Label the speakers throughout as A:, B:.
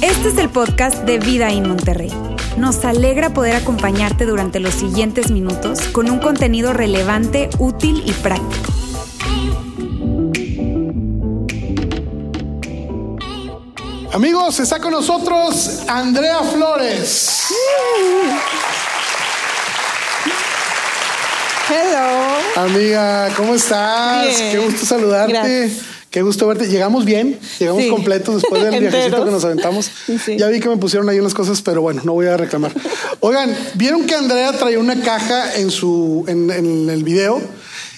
A: Este es el podcast de Vida en Monterrey. Nos alegra poder acompañarte durante los siguientes minutos con un contenido relevante, útil y práctico.
B: Amigos, está con nosotros Andrea Flores.
C: Hello.
B: Amiga, ¿cómo estás?
C: Bien.
B: Qué gusto saludarte.
C: Gracias.
B: Qué gusto verte. Llegamos bien, llegamos
C: Sí.
B: completos después del viajecito que nos aventamos.
C: Sí.
B: Ya vi que me pusieron ahí unas cosas, pero bueno, no voy a reclamar. Oigan, ¿vieron que Andrea traía una caja en su en, en el video?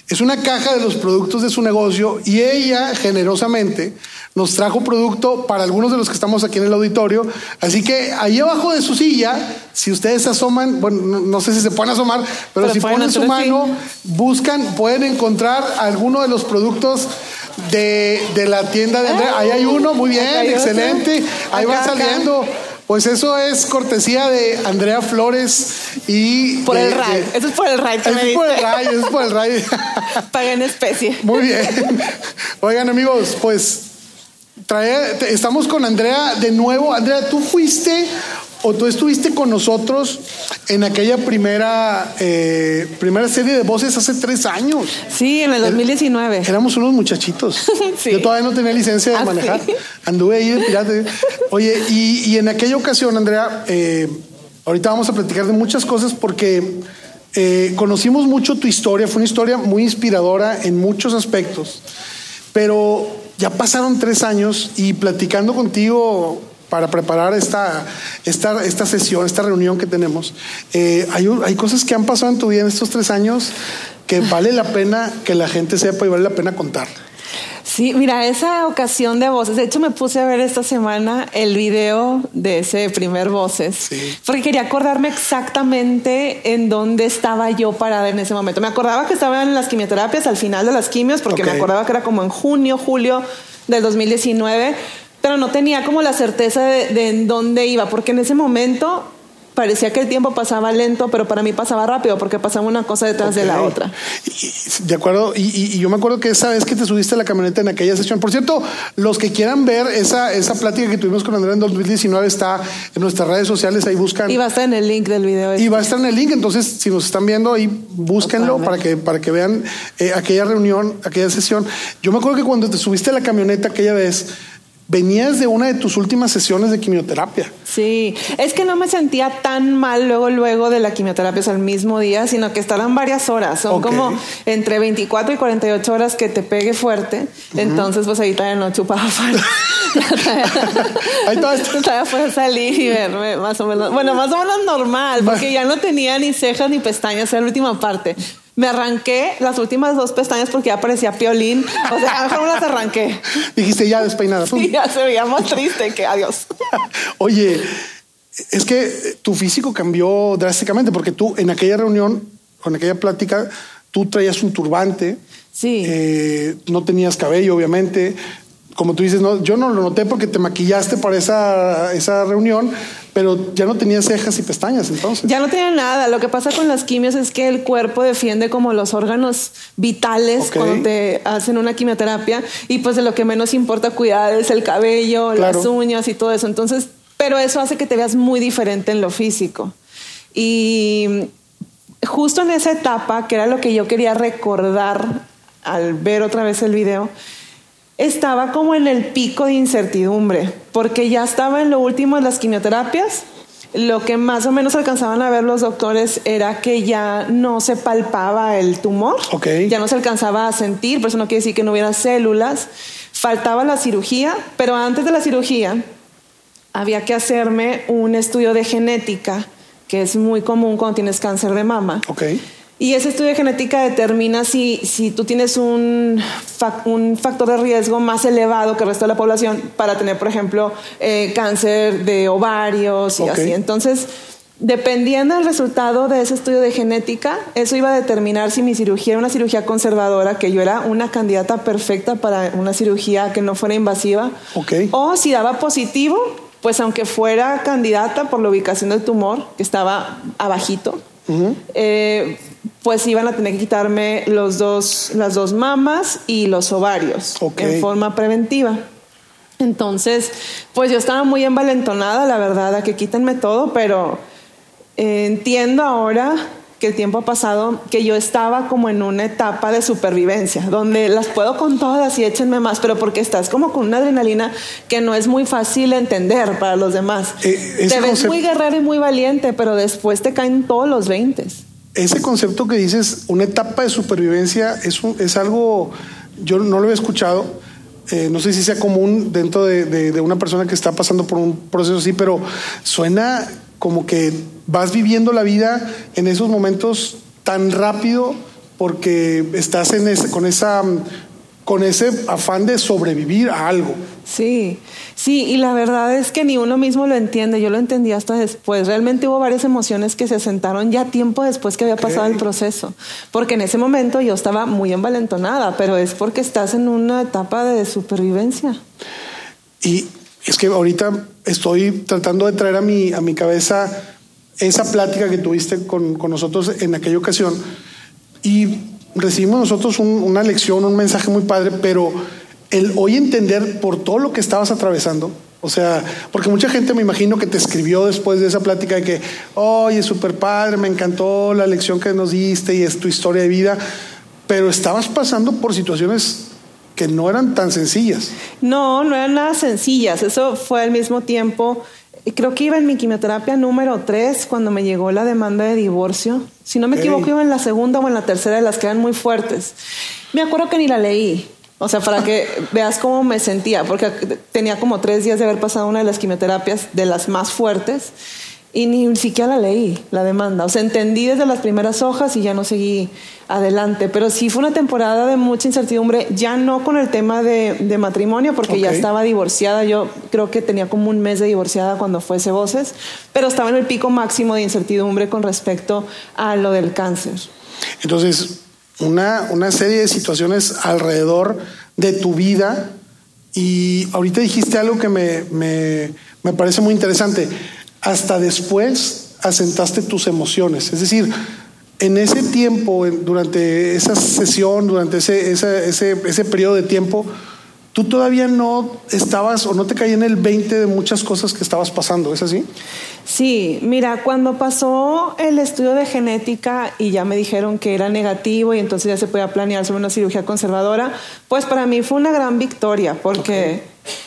B: Es una caja de los productos de su negocio y ella generosamente nos trajo producto para algunos de los que estamos aquí en el auditorio. Así que ahí abajo de su silla, si ustedes se asoman, bueno, no, no sé si se pueden asomar, pero,
C: Pero
B: si ponen su mano, buscan, pueden encontrar alguno de los productos de, de la tienda de Andrea. Ahí hay uno, muy bien, excelente. Ahí va
C: Acá, acá.
B: saliendo. Pues eso es cortesía de Andrea Flores y...
C: Por
B: de-
C: el RAI.
B: de-
C: Eso es por el RAI que
B: Eso
C: me
B: es por el. RAI, eso es por el RAI.
C: Pagué en especie.
B: Muy bien. Oigan, amigos, pues trae, te- estamos con Andrea de nuevo. Andrea, tú fuiste o tú estuviste con nosotros en aquella primera, eh, primera serie de voces hace tres años.
C: Sí, en el 2019.
B: Éramos unos muchachitos.
C: Sí.
B: Yo todavía no tenía licencia de
C: ¿Ah,
B: manejar.
C: sí?
B: Anduve ahí de. Oye, y, y en aquella ocasión, Andrea, eh, ahorita vamos a platicar de muchas cosas porque eh, conocimos mucho tu historia. Fue una historia muy inspiradora en muchos aspectos. Pero ya pasaron tres años y platicando contigo para preparar esta, esta, esta sesión, esta reunión que tenemos, eh, hay, hay cosas que han pasado en tu vida en estos tres años que vale la pena que la gente sepa y vale la pena contar.
C: Sí, mira, esa ocasión de voces. De hecho, me puse a ver esta semana el video de ese primer voces.
B: Sí.
C: Porque quería acordarme exactamente en dónde estaba yo parada en ese momento. Me acordaba que estaba en las quimioterapias al final de las quimios, porque me acordaba que era como en junio, julio del 2019. Pero no tenía como la certeza de, de en dónde iba, porque en ese momento parecía que el tiempo pasaba lento, pero para mí pasaba rápido, porque pasaba una cosa detrás de la otra.
B: Y- de acuerdo, y yo me acuerdo que esa vez que te subiste a la camioneta en aquella sesión, por cierto, los que quieran ver esa, esa plática que tuvimos con Andrea en 2019 está en nuestras redes sociales, ahí buscan.
C: Y va a estar en el link del video. este.
B: Y va a estar en el link, entonces si nos están viendo ahí, búsquenlo para que, para que vean eh, aquella reunión, aquella sesión. Yo me acuerdo que cuando te subiste a la camioneta aquella vez, venías de una de tus últimas sesiones de quimioterapia.
C: Sí, es que no me sentía tan mal luego, luego de la quimioterapia o sea, el mismo día, sino que estarán varias horas. Son como entre 24 y 48 horas que te pegue fuerte. Entonces, pues ahí todavía no chupaba fuerte.
B: Ahí todavía
C: puedo salir y verme más o menos. Bueno, más o menos normal, porque ya no tenía ni cejas ni pestañas, era la última parte. Me arranqué las últimas dos pestañas porque ya parecía piolín. O sea, mejor me las arranqué.
B: Dijiste ya despeinada.
C: Y ya se veía más triste que adiós.
B: Oye, es que tu físico cambió drásticamente porque tú en aquella reunión, en aquella plática, tú traías un turbante,
C: Sí.
B: eh, no tenías cabello, obviamente. Como tú dices, no, yo no lo noté porque te maquillaste para esa, esa reunión, pero ya no tenías cejas y pestañas entonces.
C: Ya no tiene nada. Lo que pasa con las quimios es que el cuerpo defiende como los órganos vitales cuando te hacen una quimioterapia y pues de lo que menos importa cuidar es el cabello,
B: Claro.
C: las uñas y todo eso. Entonces, pero eso hace que te veas muy diferente en lo físico. Y justo en esa etapa, que era lo que yo quería recordar al ver otra vez el video, estaba como en el pico de incertidumbre, porque ya estaba en lo último de las quimioterapias. Lo que más o menos alcanzaban a ver los doctores era que ya no se palpaba el tumor,
B: Ok.
C: ya no se alcanzaba a sentir, por eso no quiere decir que no hubiera células. Faltaba la cirugía, pero antes de la cirugía había que hacerme un estudio de genética, que es muy común cuando tienes cáncer de mama.
B: Ok.
C: Y ese estudio de genética determina si, si tú tienes un, un factor de riesgo más elevado que el resto de la población para tener, por ejemplo, eh, cáncer de ovarios y así. Entonces, dependiendo del resultado de ese estudio de genética, eso iba a determinar si mi cirugía era una cirugía conservadora, que yo era una candidata perfecta para una cirugía que no fuera invasiva,
B: Ok.
C: o si daba positivo, pues aunque fuera candidata por la ubicación del tumor, que estaba abajito, eh, pues iban a tener que quitarme los dos, las dos mamas y los ovarios en forma preventiva. Entonces, pues yo estaba muy envalentonada, la verdad, a que quítenme todo, pero eh, entiendo ahora que el tiempo ha pasado, que yo estaba como en una etapa de supervivencia, donde las puedo con todas y échenme más, pero porque estás como con una adrenalina que no es muy fácil entender para los demás.
B: Eh,
C: te ves muy guerrero y muy valiente, pero después te caen todos los 20.
B: Ese concepto que dices, una etapa de supervivencia, es, un- es algo, yo no lo había escuchado, eh, no sé si sea común dentro de, de- de una persona que está pasando por un proceso así, pero suena como que vas viviendo la vida en esos momentos tan rápido porque estás en ese, con, esa, con ese afán de sobrevivir a algo.
C: Sí, sí, y la verdad es que ni uno mismo lo entiende, yo lo entendí hasta después. Realmente hubo varias emociones que se asentaron ya tiempo después que había pasado el proceso, porque en ese momento yo estaba muy envalentonada, pero es porque estás en una etapa de supervivencia.
B: Y es que ahorita estoy tratando de traer a mi, a mi cabeza esa plática que tuviste con, con nosotros en aquella ocasión y recibimos nosotros un- una lección, un mensaje muy padre, pero el hoy entender por todo lo que estabas atravesando, o sea, porque mucha gente me imagino que te escribió después de esa plática de que, oye, súper padre, me encantó la lección que nos diste y es tu historia de vida, pero estabas pasando por situaciones que no eran tan sencillas.
C: No, no eran nada sencillas. Eso fue al mismo tiempo. Creo que iba en mi quimioterapia número 3 cuando me llegó la demanda de divorcio. Si no me equivoco, iba en la segunda o en la tercera de las que eran muy fuertes. Me acuerdo que ni la leí. O sea, para que veas cómo me sentía, porque tenía como tres días de haber pasado una de las quimioterapias de las más fuertes y ni siquiera la leí, la demanda. O sea, entendí desde las primeras hojas y ya no seguí adelante. Pero sí fue una temporada de mucha incertidumbre, ya no con el tema de, de matrimonio, porque ya estaba divorciada. Yo creo que tenía como un mes de divorciada cuando fuese voces, pero estaba en el pico máximo de incertidumbre con respecto a lo del cáncer.
B: Entonces, una, una serie de situaciones alrededor de tu vida y ahorita dijiste algo que me, me, me parece muy interesante. Hasta después asentaste tus emociones. Es decir, en ese tiempo, durante esa sesión, durante ese, ese, ese, ese periodo de tiempo, tú todavía no estabas o no te caía en el 20 de muchas cosas que estabas pasando. ¿Es así?
C: Sí, mira, cuando pasó el estudio de genética y ya me dijeron que era negativo y entonces ya se podía planear sobre una cirugía conservadora, pues para mí fue una gran victoria porque,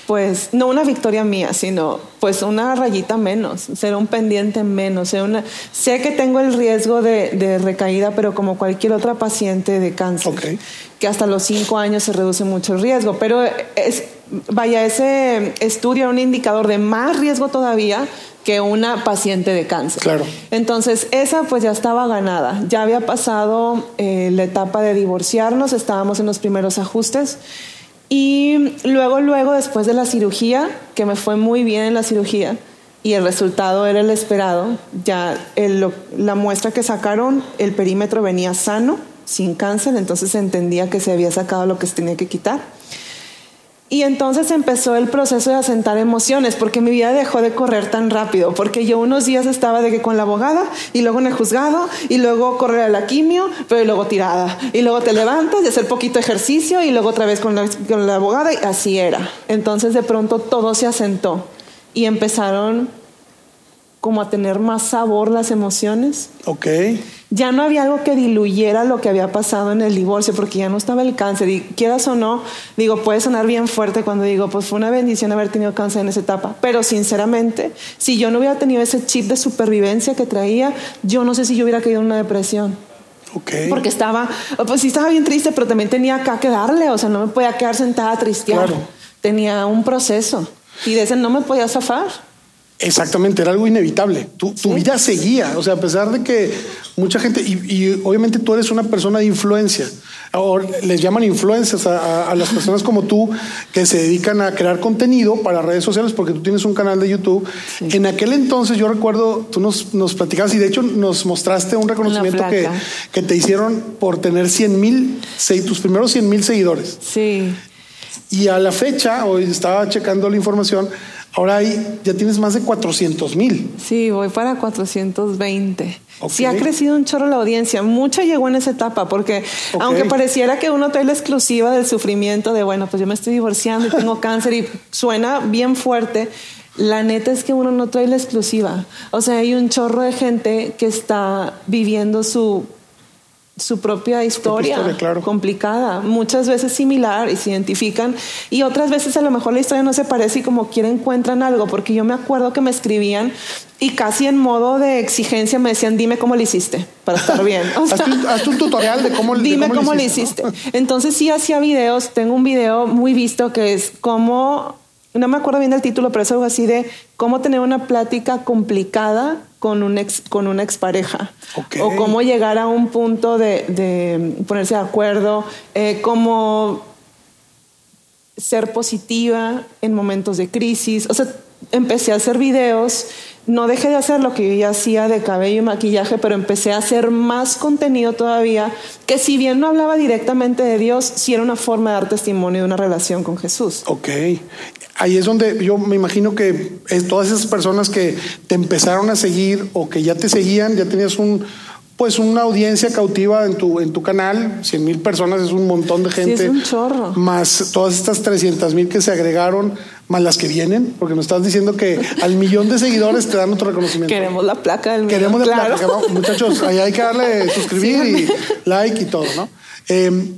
C: pues, no una victoria mía, sino pues una rayita menos, ser un pendiente menos, una... Sé que tengo el riesgo de, de recaída, pero como cualquier otra paciente de cáncer, que hasta los cinco años se reduce mucho el riesgo, pero es, vaya, ese estudio era un indicador de más riesgo todavía que una paciente de cáncer.
B: Claro.
C: Entonces, esa pues ya estaba ganada. Ya había pasado eh, la etapa de divorciarnos, estábamos en los primeros ajustes. Y luego, luego, después de la cirugía, que me fue muy bien en la cirugía, y el resultado era el esperado, ya el- lo- la muestra que sacaron, el perímetro venía sano, sin cáncer, entonces entendía que se había sacado lo que se tenía que quitar. Y entonces empezó el proceso de asentar emociones, porque mi vida dejó de correr tan rápido, porque yo unos días estaba de que con la abogada, y luego en el juzgado, y luego correr a la quimio, pero luego tirada, y luego te levantas y hacer poquito ejercicio, y luego otra vez con la, con la abogada, y así era. Entonces de pronto todo se asentó, y empezaron como a tener más sabor las emociones
B: Ok.
C: ya no había algo que diluyera lo que había pasado en el divorcio, porque ya no estaba el cáncer. Y quieras o no, digo, puede sonar bien fuerte cuando digo, pues fue una bendición haber tenido cáncer en esa etapa. Pero sinceramente, si yo no hubiera tenido ese chip de supervivencia que traía, yo no sé si yo hubiera caído en una depresión.
B: Ok.
C: Porque estaba, pues sí estaba bien triste, pero también tenía acá que darle, o sea, no me podía quedar sentada tristear.
B: Claro.
C: Tenía un proceso y de ese no me podía zafar.
B: Exactamente, era algo inevitable. Tu, tu
C: Sí.
B: vida seguía, o sea, a pesar de que mucha gente, y, y obviamente tú eres una persona de influencia, o les llaman influencers a, a- a las personas como tú que se dedican a crear contenido para redes sociales, porque tú tienes un canal de YouTube. En aquel entonces yo recuerdo, tú nos, nos platicabas y de hecho nos mostraste un reconocimiento que, que te hicieron por tener 100 mil, tus primeros 100 mil seguidores.
C: Sí.
B: Y a la fecha, hoy estaba checando la información, Ahora hay, ya tienes más de 400 mil.
C: Sí, voy para 420. Sí, ha crecido un chorro la audiencia. Mucha llegó en esa etapa, porque aunque pareciera que uno trae la exclusiva del sufrimiento de, bueno, pues yo me estoy divorciando y tengo cáncer y suena bien fuerte, la neta es que uno no trae la exclusiva. O sea, hay un chorro de gente que está viviendo su su propia historia, complicada, muchas veces similar y se identifican y otras veces a lo mejor la historia no se parece y como quiera encuentran algo, porque yo me acuerdo que me escribían y casi en modo de exigencia me decían, dime cómo lo hiciste para estar bien.
B: hazte, un, tutorial de cómo,
C: dime cómo, lo hiciste. Entonces sí hacía videos, tengo un video muy visto que es cómo no me acuerdo bien del título, pero es algo así de cómo tener una plática complicada con, un ex, con una expareja. O cómo llegar a un punto de, ponerse de acuerdo, eh, cómo ser positiva en momentos de crisis. O sea, empecé a hacer videos no dejé de hacer lo que yo ya hacía de cabello y maquillaje, pero empecé a hacer más contenido todavía, que si bien no hablaba directamente de Dios, sí era una forma de dar testimonio de una relación con Jesús.
B: Ok. Ahí es donde yo me imagino que todas esas personas que te empezaron a seguir o que ya te seguían, ya tenías un, pues una audiencia cautiva en tu, en tu canal, 100 mil personas es un montón de gente.
C: es un chorro.
B: Más todas estas 300 mil que se agregaron, más las que vienen, porque nos estás diciendo que al millón de seguidores te dan otro reconocimiento.
C: Queremos la placa del
B: Queremos la placa. Muchachos, ahí hay que darle suscribir y like y todo, ¿no? Em,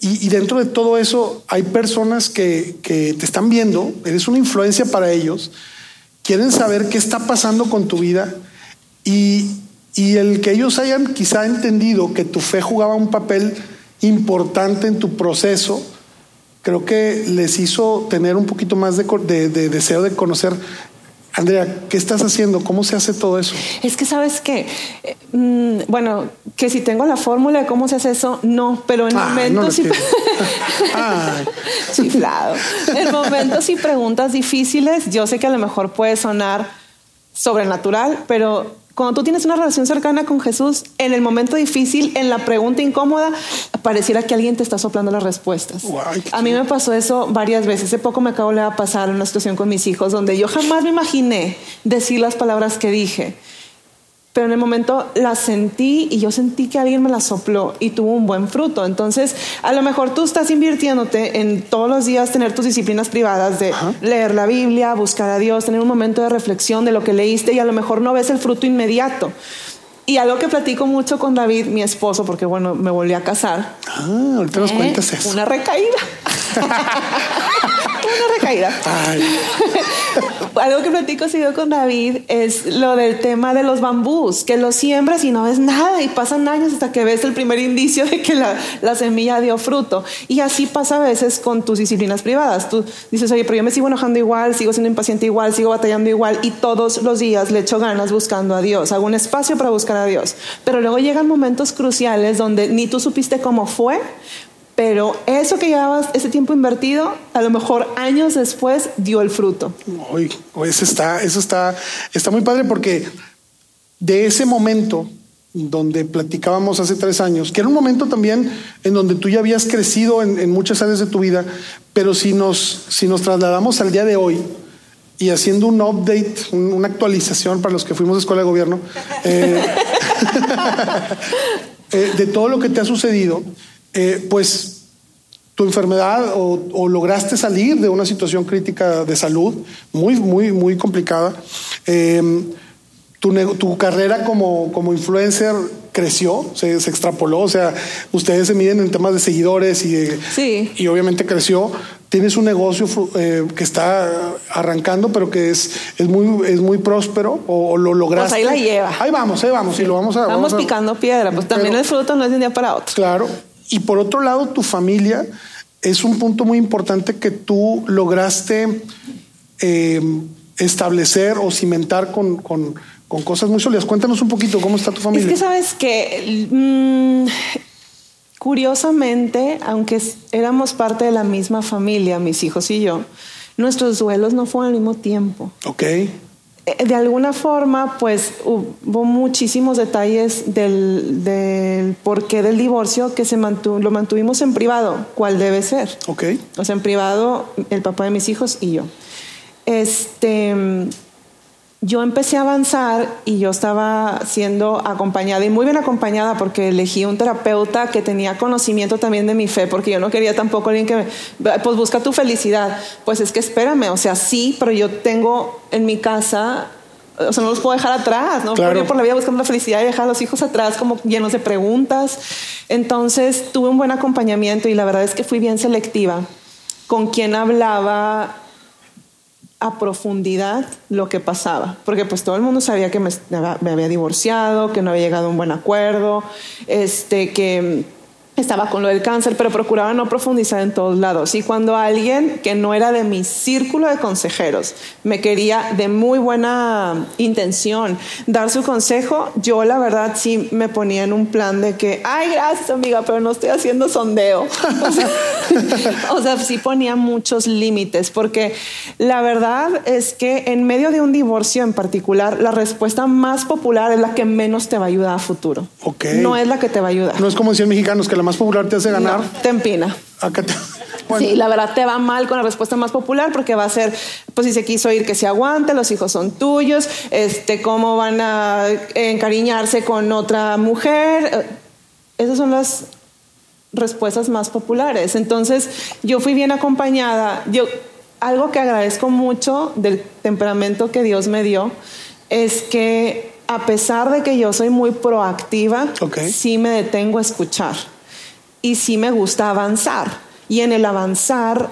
B: y, y, dentro de todo eso hay personas que, que te están viendo, eres una influencia para ellos, quieren saber qué está pasando con tu vida y, y el que ellos hayan quizá entendido que tu fe jugaba un papel importante en tu proceso, creo que les hizo tener un poquito más de, deseo de conocer Andrea, ¿qué estás haciendo? ¿Cómo se hace todo eso?
C: Es que sabes que, eh, mm, bueno, que si tengo la fórmula de cómo se hace eso, no, pero en momentos chiflado. En momentos y preguntas difíciles, yo sé que a lo mejor puede sonar sobrenatural, pero cuando tú tienes una relación cercana con Jesús, en el momento difícil, en la pregunta incómoda, pareciera que alguien te está soplando las respuestas. a mí me pasó eso varias veces. Hace poco me acabo de pasar una situación con mis hijos donde yo jamás me imaginé decir las palabras que dije pero en el momento la sentí y yo sentí que alguien me la sopló y tuvo un buen fruto. Entonces, a lo mejor tú estás invirtiéndote en todos los días tener tus disciplinas privadas de leer la Biblia, buscar a Dios, tener un momento de reflexión de lo que leíste y a lo mejor no ves el fruto inmediato. Y algo que platico mucho con David, mi esposo, porque bueno, me volví a casar.
B: Ah, ahorita nos ¿Eh? cuentas eso.
C: Una recaída. una recaída. Algo que platico seguido con David es lo del tema de los bambús, que los siembras y no ves nada y pasan años hasta que ves el primer indicio de que la, la semilla dio fruto. Y así pasa a veces con tus disciplinas privadas. Tú dices, oye, pero yo me sigo enojando igual, sigo siendo impaciente igual, sigo batallando igual y todos los días le echo ganas buscando a Dios, hago un espacio para buscar a Dios. Pero luego llegan momentos cruciales donde ni tú supiste cómo fue, pero eso que llevabas ese tiempo invertido, a lo mejor años después dio el fruto.
B: Hoy, eso está, eso está, está muy padre porque de ese momento donde platicábamos hace tres años, que era un momento también en donde tú ya habías crecido en, muchas áreas de tu vida, pero si nos, si nos trasladamos al día de hoy y haciendo un update, una actualización para los que fuimos de escuela de gobierno, eh, eh, de todo lo que te ha sucedido, eh, pues tu enfermedad o, lograste salir de una situación crítica de salud muy, muy, muy complicada. Eh, tu, carrera como, como influencer creció, se, extrapoló, o sea, ustedes se miden en temas de seguidores y,
C: sí.
B: y obviamente creció. Tienes un negocio eh, que está arrancando, pero que es, es, muy, es muy próspero o, lo lograste.
C: Pues ahí la lleva.
B: Ahí vamos, ahí vamos. Y lo vamos a,
C: vamos, picando piedra, pues también el fruto no es de un día para otro.
B: Claro, y por otro lado, tu familia es un punto muy importante que tú lograste eh, establecer o cimentar con, cosas muy sólidas. Cuéntanos un poquito cómo está tu familia.
C: Es que sabes que mm, curiosamente, aunque éramos parte de la misma familia, mis hijos y yo, nuestros duelos no fueron al mismo tiempo.
B: Ok.
C: Eh, de alguna forma, pues hubo muchísimos detalles del, del porqué del divorcio que se lo mantuvimos en privado, cuál debe ser.
B: Ok.
C: O sea, en privado, el papá de mis hijos y yo. este yo empecé a avanzar y yo estaba siendo acompañada y muy bien acompañada porque elegí un terapeuta que tenía conocimiento también de mi fe, porque yo no quería tampoco alguien que, pues busca tu felicidad. Pues es que espérame, o sea, sí, pero yo tengo en mi casa, o sea, no los puedo dejar atrás, ¿no?
B: Claro.
C: Yo por la vida buscando la felicidad y dejar a los hijos atrás como llenos de preguntas. Entonces tuve un buen acompañamiento y la verdad es que fui bien selectiva con quien hablaba a profundidad lo que pasaba, porque pues todo el mundo sabía que me, había divorciado, que no había llegado a un buen acuerdo, este, que estaba con lo del cáncer, pero procuraba no profundizar en todos lados. Y cuando alguien que no era de mi círculo de consejeros me quería de muy buena intención dar su consejo, yo la verdad sí me ponía en un plan de que, ay, gracias amiga, pero no estoy haciendo sondeo. O sea, o sea sí ponía muchos límites, porque la verdad es que en medio de un divorcio en particular, la respuesta más popular es la que menos te va a ayudar a futuro.
B: Ok.
C: No es la que te va a ayudar.
B: No es como decían mexicanos que la más popular te hace ganar.
C: No, te empina.
B: Acá te- Bueno,
C: Sí, la verdad te va mal con la respuesta más popular porque va a ser, pues si se quiso ir que se aguante, los hijos son tuyos, este, cómo van a encariñarse con otra mujer. Eh, Esas son las respuestas más populares. Entonces, yo fui bien acompañada. Yo algo que agradezco mucho del temperamento que Dios me dio es que a pesar de que yo soy muy proactiva, sí me detengo a escuchar y sí me gusta avanzar. Y en el avanzar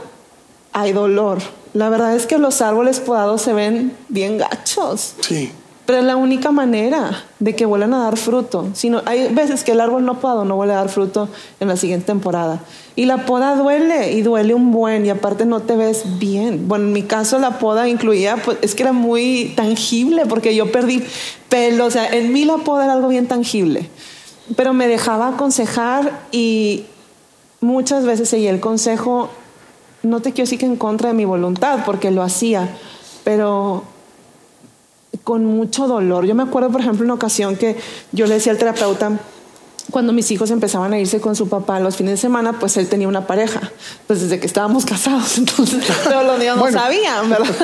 C: hay dolor. La verdad es que los árboles podados se ven bien gachos,
B: sí.
C: pero es la única manera de que vuelvan a dar fruto. Si no- hay veces que el árbol no podado no vuelve a dar fruto en la siguiente temporada. Y la poda duele y duele un buen y aparte no te ves bien. Bueno, en mi caso la poda incluía, pues es que era muy tangible porque yo perdí pelo. O sea, en mí la poda era algo bien tangible. Pero me dejaba aconsejar y muchas veces seguía el consejo, no te quiero decir que en contra de mi voluntad, porque lo hacía, pero con mucho dolor. Yo me acuerdo, por ejemplo, una ocasión que yo le decía al terapeuta, cuando mis hijos empezaban a irse con su papá los fines de semana, pues él tenía una pareja, pues desde que estábamos casados, entonces, pero los niños
B: Bueno.
C: no sabían, ¿verdad?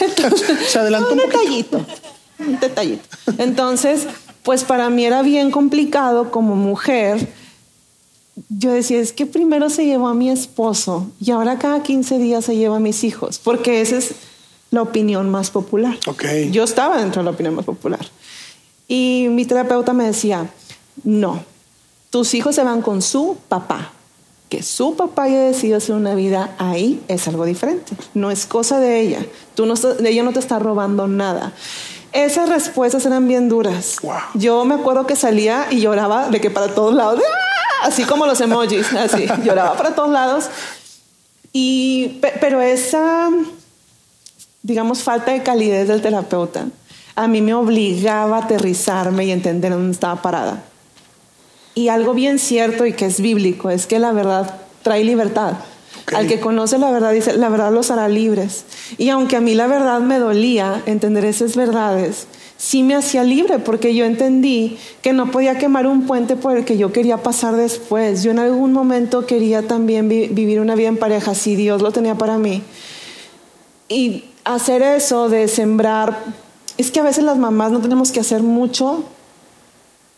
C: Entonces,
B: Se adelantó
C: un detallito, un detallito. Entonces, pues para mí era bien complicado como mujer. Yo decía, es que primero se llevó a mi esposo y ahora cada 15 días se lleva a mis hijos, porque esa es la opinión más popular.
B: Ok.
C: Yo estaba dentro de la opinión más popular. Y mi terapeuta me decía, no, tus hijos se van con su papá. Que su papá haya decidido hacer una vida ahí es algo diferente. No es cosa de ella. Tú no ella no te está robando nada. Esas respuestas eran bien duras.
B: Wow.
C: Yo me acuerdo que salía y lloraba de que para todos lados, ¡ah! así como los emojis, así, lloraba para todos lados. Y, pe- pero esa, digamos, falta de calidez del terapeuta, a mí me obligaba a aterrizarme y entender dónde estaba parada. Y algo bien cierto y que es bíblico es que la verdad trae libertad. Al que conoce la verdad dice, la verdad los hará libres. Y aunque a mí la verdad me dolía entender esas verdades, sí me hacía libre porque yo entendí que no podía quemar un puente por el que yo quería pasar después. Yo en algún momento quería también vi- vivir una vida en pareja, si Dios lo tenía para mí. Y hacer eso de sembrar, es que a veces las mamás no tenemos que hacer mucho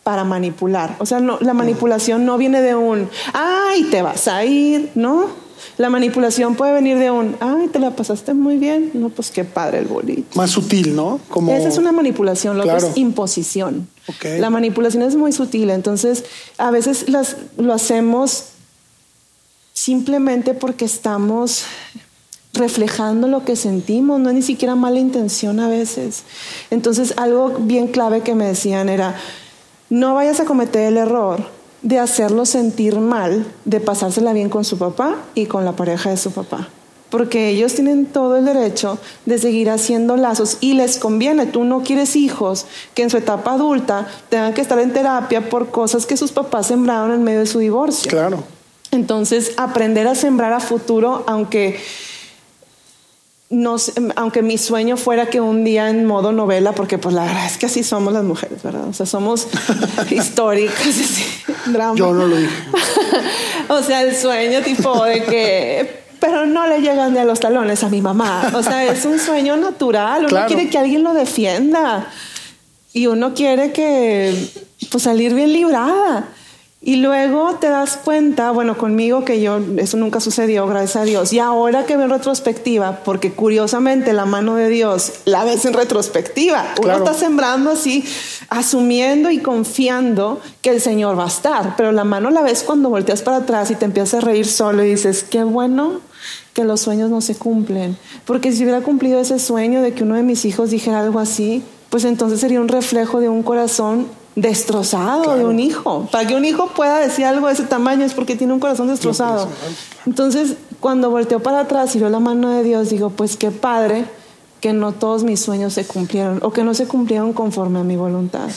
C: para manipular. O sea, no, la manipulación no viene de un, ay, te vas a ir, ¿no? La manipulación puede venir de un, ay, te la pasaste muy bien, no, pues qué padre el bolito.
B: Más sutil, ¿no? Como...
C: Esa es una manipulación, lo
B: Claro.
C: es imposición.
B: Ok.
C: La manipulación es muy sutil, entonces a veces las, lo hacemos simplemente porque estamos reflejando lo que sentimos, no es ni siquiera mala intención a veces. Entonces algo bien clave que me decían era, no vayas a cometer el error de hacerlo sentir mal, de pasársela bien con su papá y con la pareja de su papá. Porque ellos tienen todo el derecho de seguir haciendo lazos y les conviene. Tú no quieres hijos que en su etapa adulta tengan que estar en terapia por cosas que sus papás sembraron en medio de su divorcio.
B: Claro.
C: Entonces, aprender a sembrar a futuro, aunque no sé, aunque mi sueño fuera que un día en modo novela, porque pues la verdad es que así somos las mujeres, ¿verdad? O sea, somos históricas, así, drama.
B: Yo no lo dije.
C: o sea, el sueño tipo de que, pero no le llegan a los talones a mi mamá. O sea, es un sueño natural. Uno quiere que alguien lo defienda. Y uno quiere que, pues, salir bien librada. Y luego te das cuenta, bueno, conmigo que yo, eso nunca sucedió, gracias a Dios. Y ahora que veo en retrospectiva, porque curiosamente la mano de Dios la ves en retrospectiva. Uno está sembrando así, asumiendo y confiando que el Señor va a estar. Pero la mano la ves cuando volteas para atrás y te empiezas a reír solo y dices, qué bueno que los sueños no se cumplen. Porque si hubiera cumplido ese sueño de que uno de mis hijos dijera algo así, pues entonces sería un reflejo de un corazón destrozado de un hijo. Para que un hijo pueda decir algo de ese tamaño es porque tiene un corazón destrozado. Entonces, cuando volteó para atrás y vio la mano de Dios, digo, pues qué padre que no todos mis sueños se cumplieron o que no se cumplieron conforme a mi voluntad.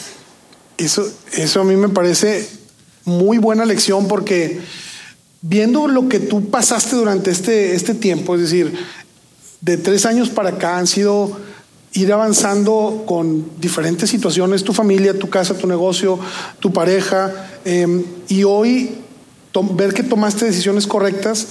B: Eso, eso a mí me parece muy buena lección porque viendo lo que tú pasaste durante este, este tiempo, es decir, de tres años para acá han sido ir avanzando con diferentes situaciones, tu familia, tu casa, tu negocio, tu pareja, em, y hoy ver que tomaste decisiones correctas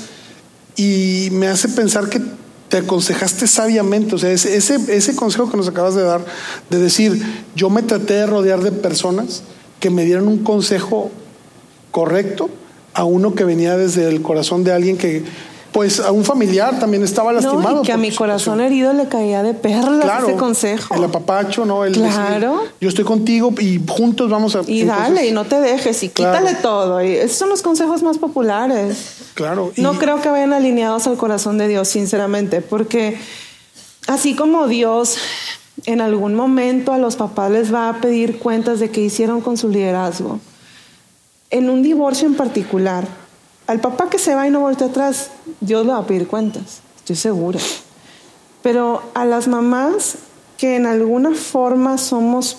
B: y me hace pensar que te aconsejaste sabiamente, o sea, ese, ese, consejo que nos acabas de dar, de decir, yo me traté de rodear de personas que me dieran un consejo correcto a uno que venía desde el corazón de alguien que pues a un familiar también estaba lastimado.
C: No, y que a mi corazón herido le caía de perlas ese consejo.
B: El apapacho, ¿no? El
C: claro.
B: yo estoy contigo y juntos vamos a...
C: Y dale, y no te dejes, y quítale todo. Y esos son los consejos más populares.
B: Claro.
C: No creo que vayan alineados al corazón de Dios, sinceramente, porque así como Dios en algún momento a los papás les va a pedir cuentas de qué hicieron con su liderazgo, en un divorcio en particular, al papá que se va y no vuelve atrás, Dios le va a pedir cuentas, estoy segura. Pero a las mamás que en alguna forma somos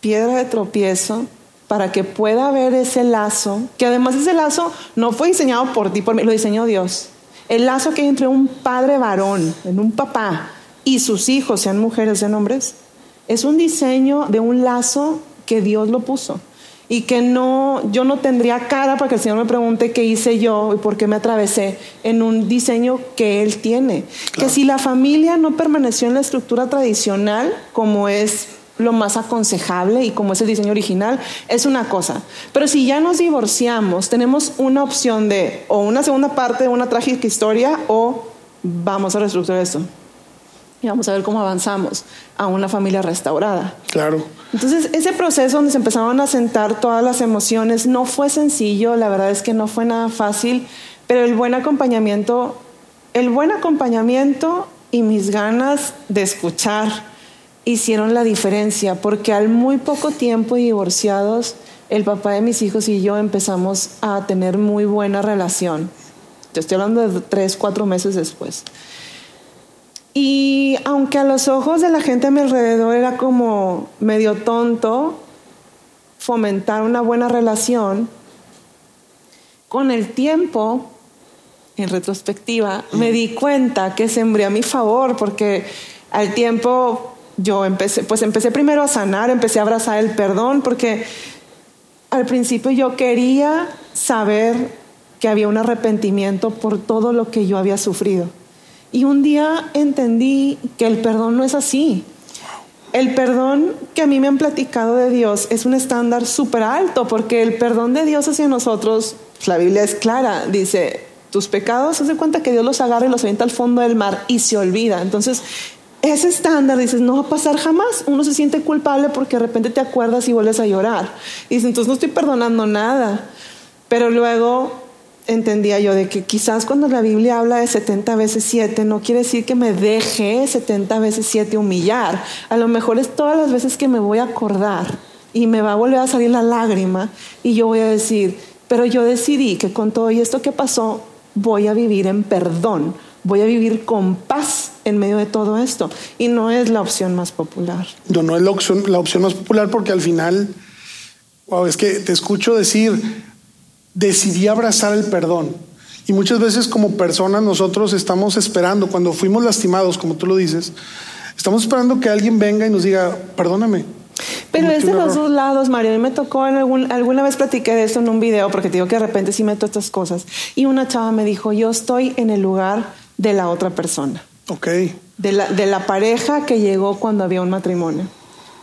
C: piedra de tropiezo para que pueda haber ese lazo, que además ese lazo no fue diseñado por ti, por mí, lo diseñó Dios. El lazo que hay entre un padre varón, en un papá, y sus hijos, sean mujeres, sean hombres, es un diseño de un lazo que Dios lo puso y que no, yo no tendría cara para que el Señor me pregunte qué hice yo y por qué me atravesé en un diseño que Él tiene. Que si la familia no permaneció en la estructura tradicional, como es lo más aconsejable y como es el diseño original, es una cosa. Pero si ya nos divorciamos, tenemos una opción de o una segunda parte de una trágica historia o vamos a reestructurar esto y vamos a ver cómo avanzamos a una familia restaurada.
B: Claro.
C: Entonces, ese proceso donde se empezaron a sentar todas las emociones no fue sencillo, la verdad es que no fue nada fácil, pero el buen acompañamiento, el buen acompañamiento y mis ganas de escuchar hicieron la diferencia, porque al muy poco tiempo divorciados, el papá de mis hijos y yo empezamos a tener muy buena relación. Te estoy hablando de tres, cuatro meses después. Y aunque a los ojos de la gente a mi alrededor era como medio tonto fomentar una buena relación, con el tiempo, en retrospectiva, me di cuenta que sembré a mi favor porque al tiempo yo empecé, pues empecé primero a sanar, empecé a abrazar el perdón porque al principio yo quería saber que había un arrepentimiento por todo lo que yo había sufrido. Y un día entendí que el perdón no es así. El perdón que a mí me han platicado de Dios es un estándar súper alto, porque el perdón de Dios hacia nosotros, la Biblia es clara, dice, tus pecados, haz de cuenta que Dios los agarra y los avienta al fondo del mar y se olvida. Entonces, ese estándar, dices, no va a pasar jamás. Uno se siente culpable porque de repente te acuerdas y vuelves a llorar. Y dices, entonces no estoy perdonando nada. Pero luego entendía yo de que quizás cuando la Biblia habla de 70 veces 7 no quiere decir que me deje 70 veces 7 humillar. A lo mejor es todas las veces que me voy a acordar y me va a volver a salir la lágrima y yo voy a decir, pero yo decidí que con todo esto que pasó voy a vivir en perdón, voy a vivir con paz en medio de todo esto. Y no es la opción más popular.
B: No, no es la opción, la opción más popular porque al final, wow, es que te escucho decir, decidí abrazar el perdón. Y muchas veces como personas nosotros estamos esperando, cuando fuimos lastimados, como tú lo dices, estamos esperando que alguien venga y nos diga, perdóname.
C: Pero es de los dos lados, Mario. A mí me tocó, en algún, alguna vez platiqué de esto en un video, porque te digo que de repente sí meto estas cosas. Y una chava me dijo, yo estoy en el lugar de la otra persona.
B: Ok.
C: De la, de la pareja que llegó cuando había un matrimonio.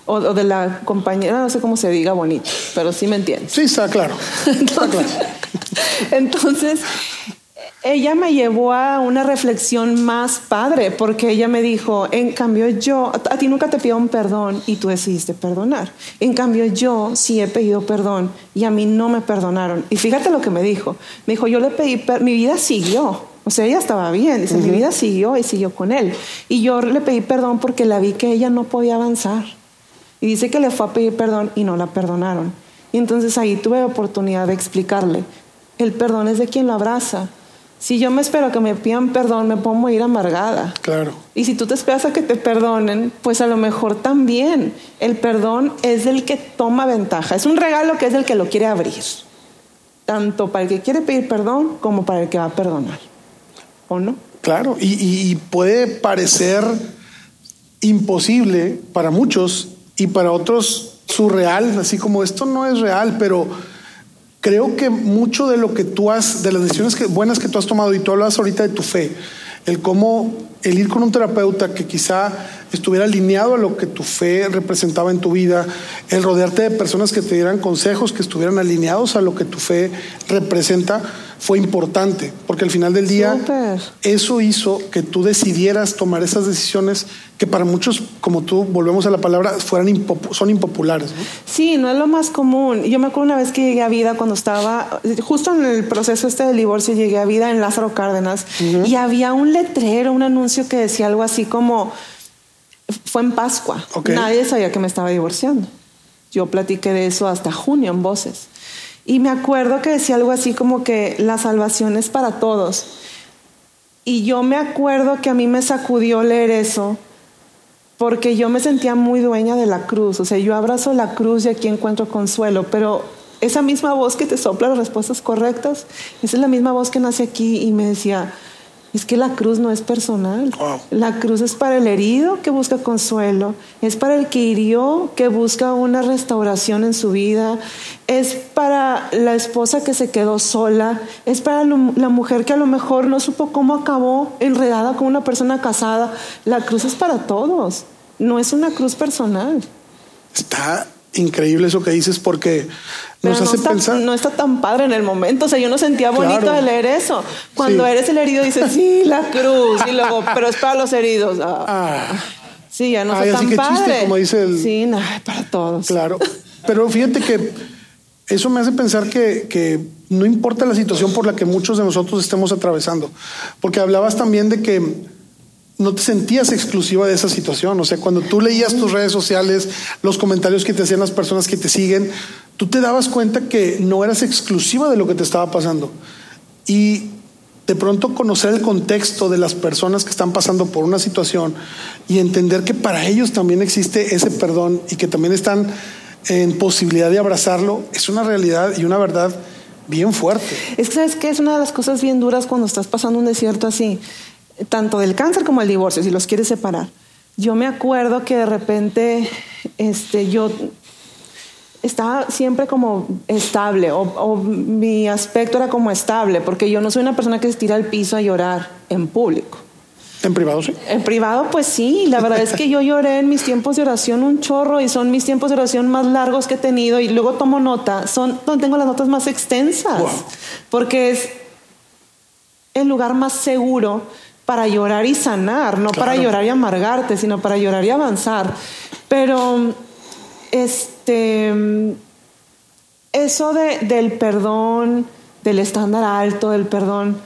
C: O, o de la compañera, no sé cómo se diga bonito, pero sí me entiendes.
B: Sí, está claro. Está claro.
C: Entonces, ella me llevó a una reflexión más padre, porque ella me dijo, en cambio yo, a ti nunca te pido un perdón y tú decidiste perdonar. En cambio yo sí he pedido perdón y a mí no me perdonaron. Y fíjate lo que me dijo. Me dijo, yo le pedí, mi vida siguió. O sea, ella estaba bien, dice, mi vida siguió y siguió con él. Y yo le pedí perdón porque la vi que ella no podía avanzar. Y dice que le fue a pedir perdón y no la perdonaron. Y entonces ahí tuve oportunidad de explicarle, el perdón es de quien lo abraza. Si yo me espero que me pidan perdón, me pongo a ir amargada.
B: Claro.
C: Y si tú te esperas a que te perdonen, pues a lo mejor también. El perdón es del que toma ventaja. Es un regalo que es del que lo quiere abrir. Tanto para el que quiere pedir perdón como para el que va a perdonar. ¿O no?
B: Claro, y- y puede parecer imposible para muchos y para otros surreal, así como esto no es real, pero creo que mucho de lo que tú has, de las decisiones buenas que tú has tomado, y tú hablas ahorita de tu fe, el cómo el ir con un terapeuta que quizá estuviera alineado a lo que tu fe representaba en tu vida, el rodearte de personas que te dieran consejos que estuvieran alineados a lo que tu fe representa, fue importante, porque al final del día eso hizo que tú decidieras tomar esas decisiones que para muchos, como tú, volvemos a la palabra, fueran son impopulares. ¿no?
C: Sí, no es lo más común. Yo me acuerdo una vez que llegué a vida cuando estaba, justo en el proceso este del divorcio, llegué a vida en Lázaro Cárdenas y había un letrero, un anuncio que decía algo así como, fue en Pascua. Nadie sabía que me estaba divorciando. Yo platiqué de eso hasta junio en voces. Y me acuerdo que decía algo así como que la salvación es para todos. Y yo me acuerdo que a mí me sacudió leer eso porque yo me sentía muy dueña de la cruz. O sea, yo abrazo la cruz y aquí encuentro consuelo, pero esa misma voz que te sopla las respuestas correctas, esa es la misma voz que nace aquí y me decía, es que la cruz no es personal.
B: Wow.
C: La cruz es para el herido que busca consuelo, es para el que hirió que busca una restauración en su vida, es para la esposa que se quedó sola, es para lo- la mujer que a lo mejor no supo cómo acabó enredada con una persona casada. La cruz es para todos, no es una cruz personal.
B: Está increíble eso que dices porque
C: Pero
B: nos
C: no
B: hace
C: está,
B: pensar.
C: no está tan padre en el momento. O sea, yo no sentía bonito
B: Claro.
C: de leer eso. Cuando
B: Sí.
C: eres el herido dices, sí, la cruz. Y luego, pero es para los heridos. Ah,
B: Ah,
C: sí, ya no
B: Ay,
C: está
B: así
C: tan
B: que
C: padre.
B: chiste, como dice el-
C: Sí, no, para todos.
B: claro. Pero fíjate que eso me hace pensar que, que no importa la situación por la que muchos de nosotros estemos atravesando. Porque hablabas también de que no te sentías exclusiva de esa situación. O sea, cuando tú leías tus redes sociales, los comentarios que te hacían las personas que te siguen, tú te dabas cuenta que no eras exclusiva de lo que te estaba pasando. Y de pronto conocer el contexto de las personas que están pasando por una situación y entender que para ellos también existe ese perdón y que también están en posibilidad de abrazarlo, es una realidad y una verdad bien fuerte.
C: Es que, ¿sabes qué? Es una de las cosas bien duras cuando estás pasando un desierto así, tanto del cáncer como el divorcio, si los quieres separar. Yo me acuerdo que de repente este, yo estaba siempre como estable, o, o mi aspecto era como estable, porque yo no soy una persona que se tira al piso a llorar en público.
B: En privado, sí.
C: En privado, pues sí, la verdad es que yo lloré en mis tiempos de oración un chorro y son mis tiempos de oración más largos que he tenido y luego tomo nota, son donde tengo las notas más extensas,
B: Wow.
C: porque es el lugar más seguro para llorar y sanar, no para llorar y amargarte, sino para llorar y avanzar. Pero, este, eso de, del perdón, del estándar alto, del perdón,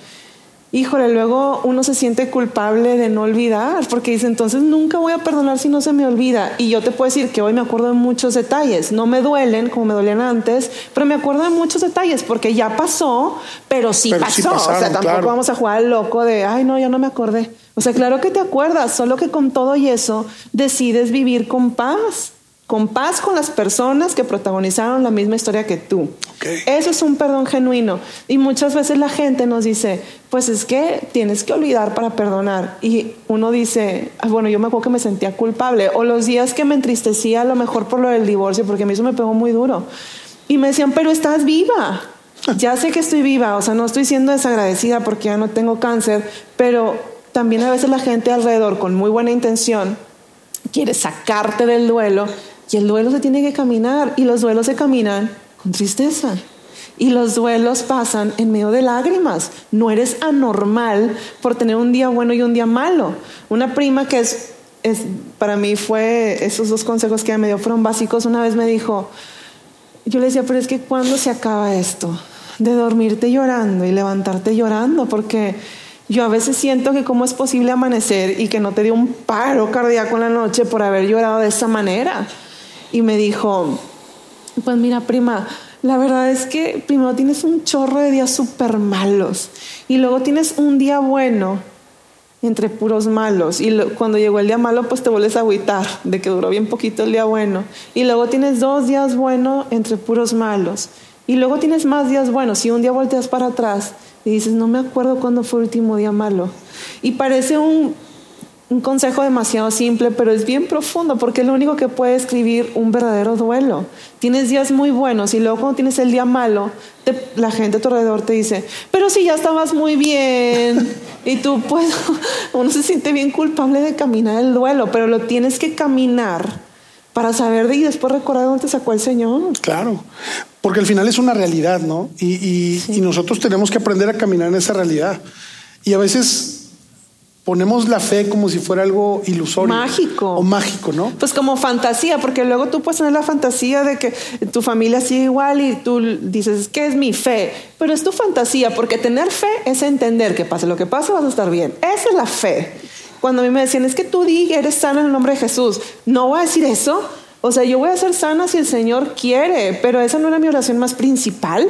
C: híjole, luego uno se siente culpable de no olvidar, porque dice, entonces nunca voy a perdonar si no se me olvida. Y yo te puedo decir que hoy me acuerdo de muchos detalles, no me duelen como me dolían antes, pero me acuerdo de muchos detalles, porque ya pasó, pero sí
B: Pero
C: pasó.
B: sí
C: o sea, tampoco
B: claro.
C: vamos a jugar al loco de, ay, no, ya no me acordé. O sea, claro que te acuerdas, solo que con todo y eso decides vivir con paz. Con paz con las personas que protagonizaron la misma historia que tú.
B: Ok.
C: Eso es un perdón genuino. Y muchas veces la gente nos dice, pues es que tienes que olvidar para perdonar. Y uno dice, "Ah, bueno, yo me acuerdo que me sentía culpable. O los días que me entristecía a lo mejor por lo del divorcio, porque a mí eso me pegó muy duro. Y me decían, pero estás viva. Ya sé que estoy viva, o sea, no estoy siendo desagradecida porque ya no tengo cáncer, pero también a veces la gente alrededor con muy buena intención quiere sacarte del duelo y el duelo se tiene que caminar y los duelos se caminan con tristeza. Y los duelos pasan en medio de lágrimas. No eres anormal por tener un día bueno y un día malo. Una prima que es, para mí fue, esos dos consejos que me dio fueron básicos. Una vez me dijo, yo le decía, pero es que ¿cuándo se acaba esto? De dormirte llorando y levantarte llorando, porque yo a veces siento que cómo es posible amanecer y que no te dio un paro cardíaco en la noche por haber llorado de esa manera. Y me dijo, pues mira, prima, la verdad es que primero tienes un chorro de días súper malos y luego tienes un día bueno entre puros malos. Y cuando llegó el día malo, pues te vuelves a agüitar de que duró bien poquito el día bueno. Y luego tienes dos días buenos entre puros malos. Y luego tienes más días buenos. Y un día volteas para atrás y dices, no me acuerdo cuándo fue el último día malo. Y parece un un consejo demasiado simple, pero es bien profundo porque es lo único que puede escribir un verdadero duelo. Tienes días muy buenos y luego cuando tienes el día malo, la gente a tu alrededor te dice, pero si ya estabas muy bien. y tú, pues, uno se siente bien culpable de caminar el duelo, pero lo tienes que caminar para saber de y después recordar dónde te sacó el Señor.
B: Claro, porque al final es una realidad, ¿no? Y, y nosotros tenemos que aprender a caminar en esa realidad. Y a veces ponemos la fe como si fuera algo ilusorio.
C: Mágico.
B: O mágico, ¿no?
C: Pues como fantasía, porque luego tú puedes tener la fantasía de que tu familia sigue igual y tú dices, ¿qué es mi fe? Pero es tu fantasía, porque tener fe es entender que pase lo que pase, vas a estar bien. Esa es la fe. Cuando a mí me decían, es que tú di, eres sana en el nombre de Jesús, no voy a decir eso. O sea, yo voy a ser sana si el Señor quiere, pero esa no era mi oración más principal,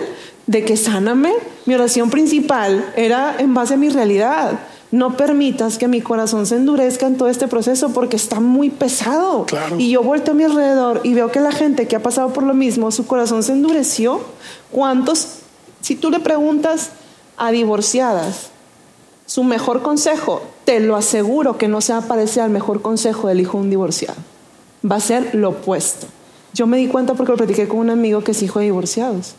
C: de que sáname. Mi oración principal era en base a mi realidad no permitas que mi corazón se endurezca en todo este proceso porque está muy pesado. Y yo vuelto a mi alrededor y veo que la gente que ha pasado por lo mismo, su corazón se endureció. ¿Cuántos, si tú le preguntas a divorciadas, su mejor consejo, te lo aseguro que no se va a parecer al mejor consejo del hijo de un divorciado. Va a ser lo opuesto. Yo me di cuenta porque lo platiqué con un amigo que es hijo de divorciados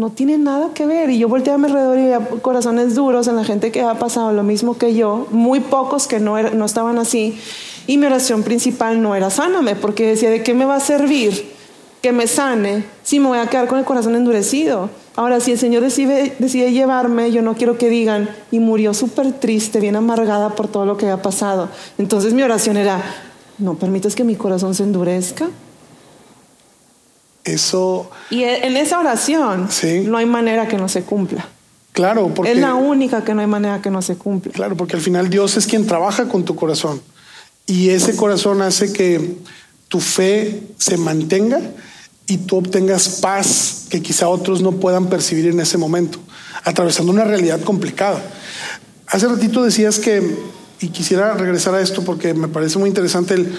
C: no tiene nada que ver. Y yo volteé a mi alrededor y veía corazones duros en la gente que ha pasado lo mismo que yo, muy pocos que no, no estaban así. Y mi oración principal no era sáname, porque decía, ¿de qué me va a servir que me sane si me voy a quedar con el corazón endurecido? Ahora, si el Señor decide, decide llevarme, yo no quiero que digan, y murió súper triste, bien amargada por todo lo que ha pasado. Entonces mi oración era, no permitas que mi corazón se endurezca.
B: Eso.
C: Y e, en esa oración no hay manera que no se cumpla.
B: Claro, porque.
C: Es la única que no hay manera que no se cumpla.
B: Claro, porque al final Dios es quien trabaja con tu corazón. Y ese corazón hace que tu fe se mantenga y tú obtengas paz que quizá otros no puedan percibir en ese momento, atravesando una realidad complicada. Hace ratito decías que, y quisiera regresar a esto porque me parece muy interesante el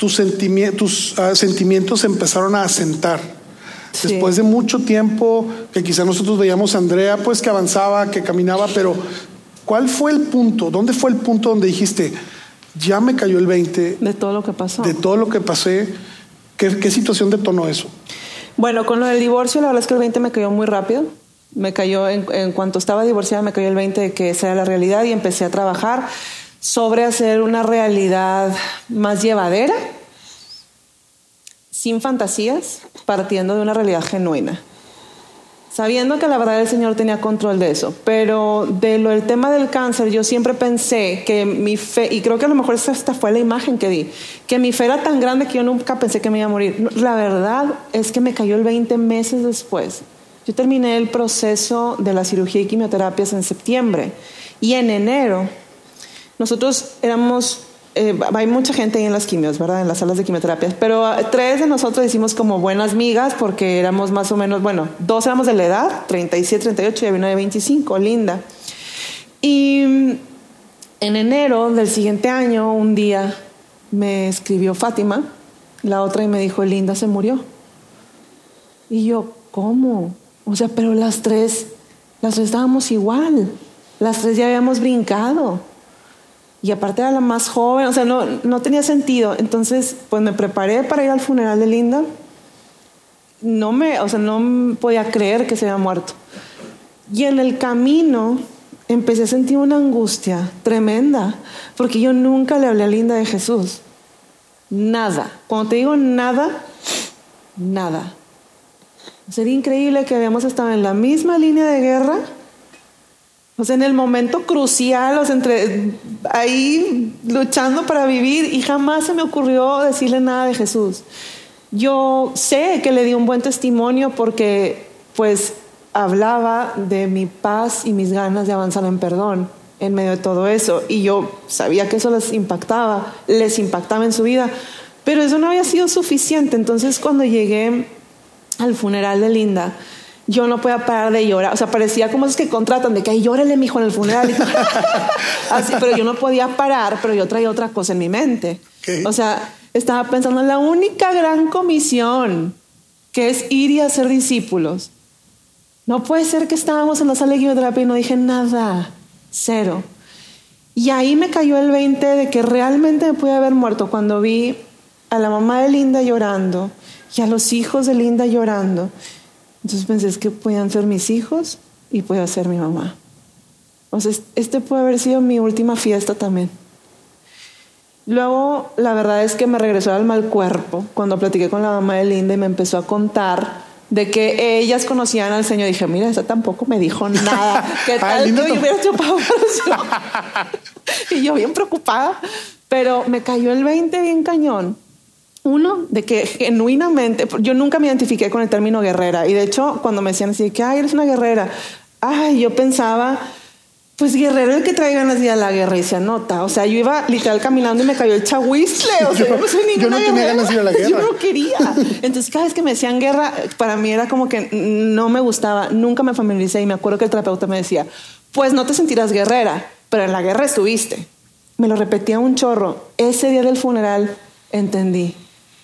B: tus, sentimientos, ah, sentimientos empezaron a asentar. Después de mucho tiempo que quizá nosotros veíamos a Andrea, pues que avanzaba, que caminaba, pero ¿cuál fue el punto? ¿Dónde fue el punto donde dijiste, ya me cayó el 20?
C: De todo lo que pasó.
B: De todo lo que pasé. ¿Qué, situación detonó eso?
C: Bueno, con lo del divorcio, la verdad es que el 20 me cayó muy rápido. Me cayó, en, en cuanto estaba divorciada, me cayó el 20 de que esa era la realidad y empecé a trabajar sobre hacer una realidad más llevadera, sin fantasías, partiendo de una realidad genuina. Sabiendo que la verdad el Señor tenía control de eso, pero de lo del tema del cáncer, yo siempre pensé que mi fe, y creo que a lo mejor esta fue la imagen que di, que mi fe era tan grande que yo nunca pensé que me iba a morir. La verdad es que me cayó el 20 meses después. Yo terminé el proceso de la cirugía y quimioterapias en septiembre y en enero nosotros éramos, eh, hay mucha gente ahí en las quimios, ¿verdad? En las salas de quimioterapia, pero ah, tres de nosotros hicimos como buenas migas porque éramos más o menos, bueno, dos éramos de la edad, 37, 38 y había una de 25, linda. Y mm, en enero del siguiente año, un día me escribió Fátima, la otra, y me dijo, Linda se murió. Y yo, ¿cómo? O sea, pero las tres, las tres estábamos igual, las tres ya habíamos brincado. Y aparte era la más joven, o sea, no, no tenía sentido. Entonces, pues me preparé para ir al funeral de Linda. No me, o sea, no podía creer que se había muerto. Y en el camino, empecé a sentir una angustia tremenda, porque yo nunca le hablé a Linda de Jesús. Nada. Cuando te digo nada, nada. Sería increíble que habíamos estado en la misma línea de guerra, o sea, en el momento crucial, o sea, entre ahí luchando para vivir, y jamás se me ocurrió decirle nada de Jesús. Yo sé que le di un buen testimonio porque, pues, hablaba de mi paz y mis ganas de avanzar en perdón en medio de todo eso. Y yo sabía que eso les impactaba, les impactaba en su vida, pero eso no había sido suficiente. Entonces cuando llegué al funeral de Linda, yo no podía parar de llorar. O sea, parecía como esos que contratan, de que ahí llórele, mijo, en el funeral. Así, pero yo no podía parar, pero yo traía otra cosa en mi mente. O sea, estaba pensando en la única gran comisión, que es ir y hacer discípulos. No puede ser que estábamos en la sala de quimioterapia y no dije nada, cero. Y ahí me cayó el 20 de que realmente me pude haber muerto cuando vi a la mamá de Linda llorando y a los hijos de Linda llorando. Entonces pensé es que podían ser mis hijos y puede ser mi mamá. Sea, este puede haber sido mi última fiesta también. Luego, la verdad es que me regresó al mal cuerpo cuando platiqué con la mamá de Linda y me empezó a contar de que ellas conocían al Señor. Dije, mira, esa tampoco me dijo nada. ¿Qué tal hubiera chupado Y yo bien preocupada, pero me cayó el 20 bien cañón. Uno, de que genuinamente, yo nunca me identifiqué con el término guerrera. Y de hecho, cuando me decían así, que, ay, eres una guerrera, ay, yo pensaba pues guerrero el que trae ganas de ir a la guerra y se anota. O sea, yo iba literal caminando y me cayó el chahuizle. O sea, yo, no soy ninguna
B: yo no tenía ganas de ir a la guerra.
C: Yo no quería. Entonces, cada vez que me decían guerra, para mí era como que no me gustaba. Nunca me familiaricé y me acuerdo que el terapeuta me decía, pues no te sentirás guerrera, pero en la guerra estuviste. Me lo repetía un chorro. Ese día del funeral entendí.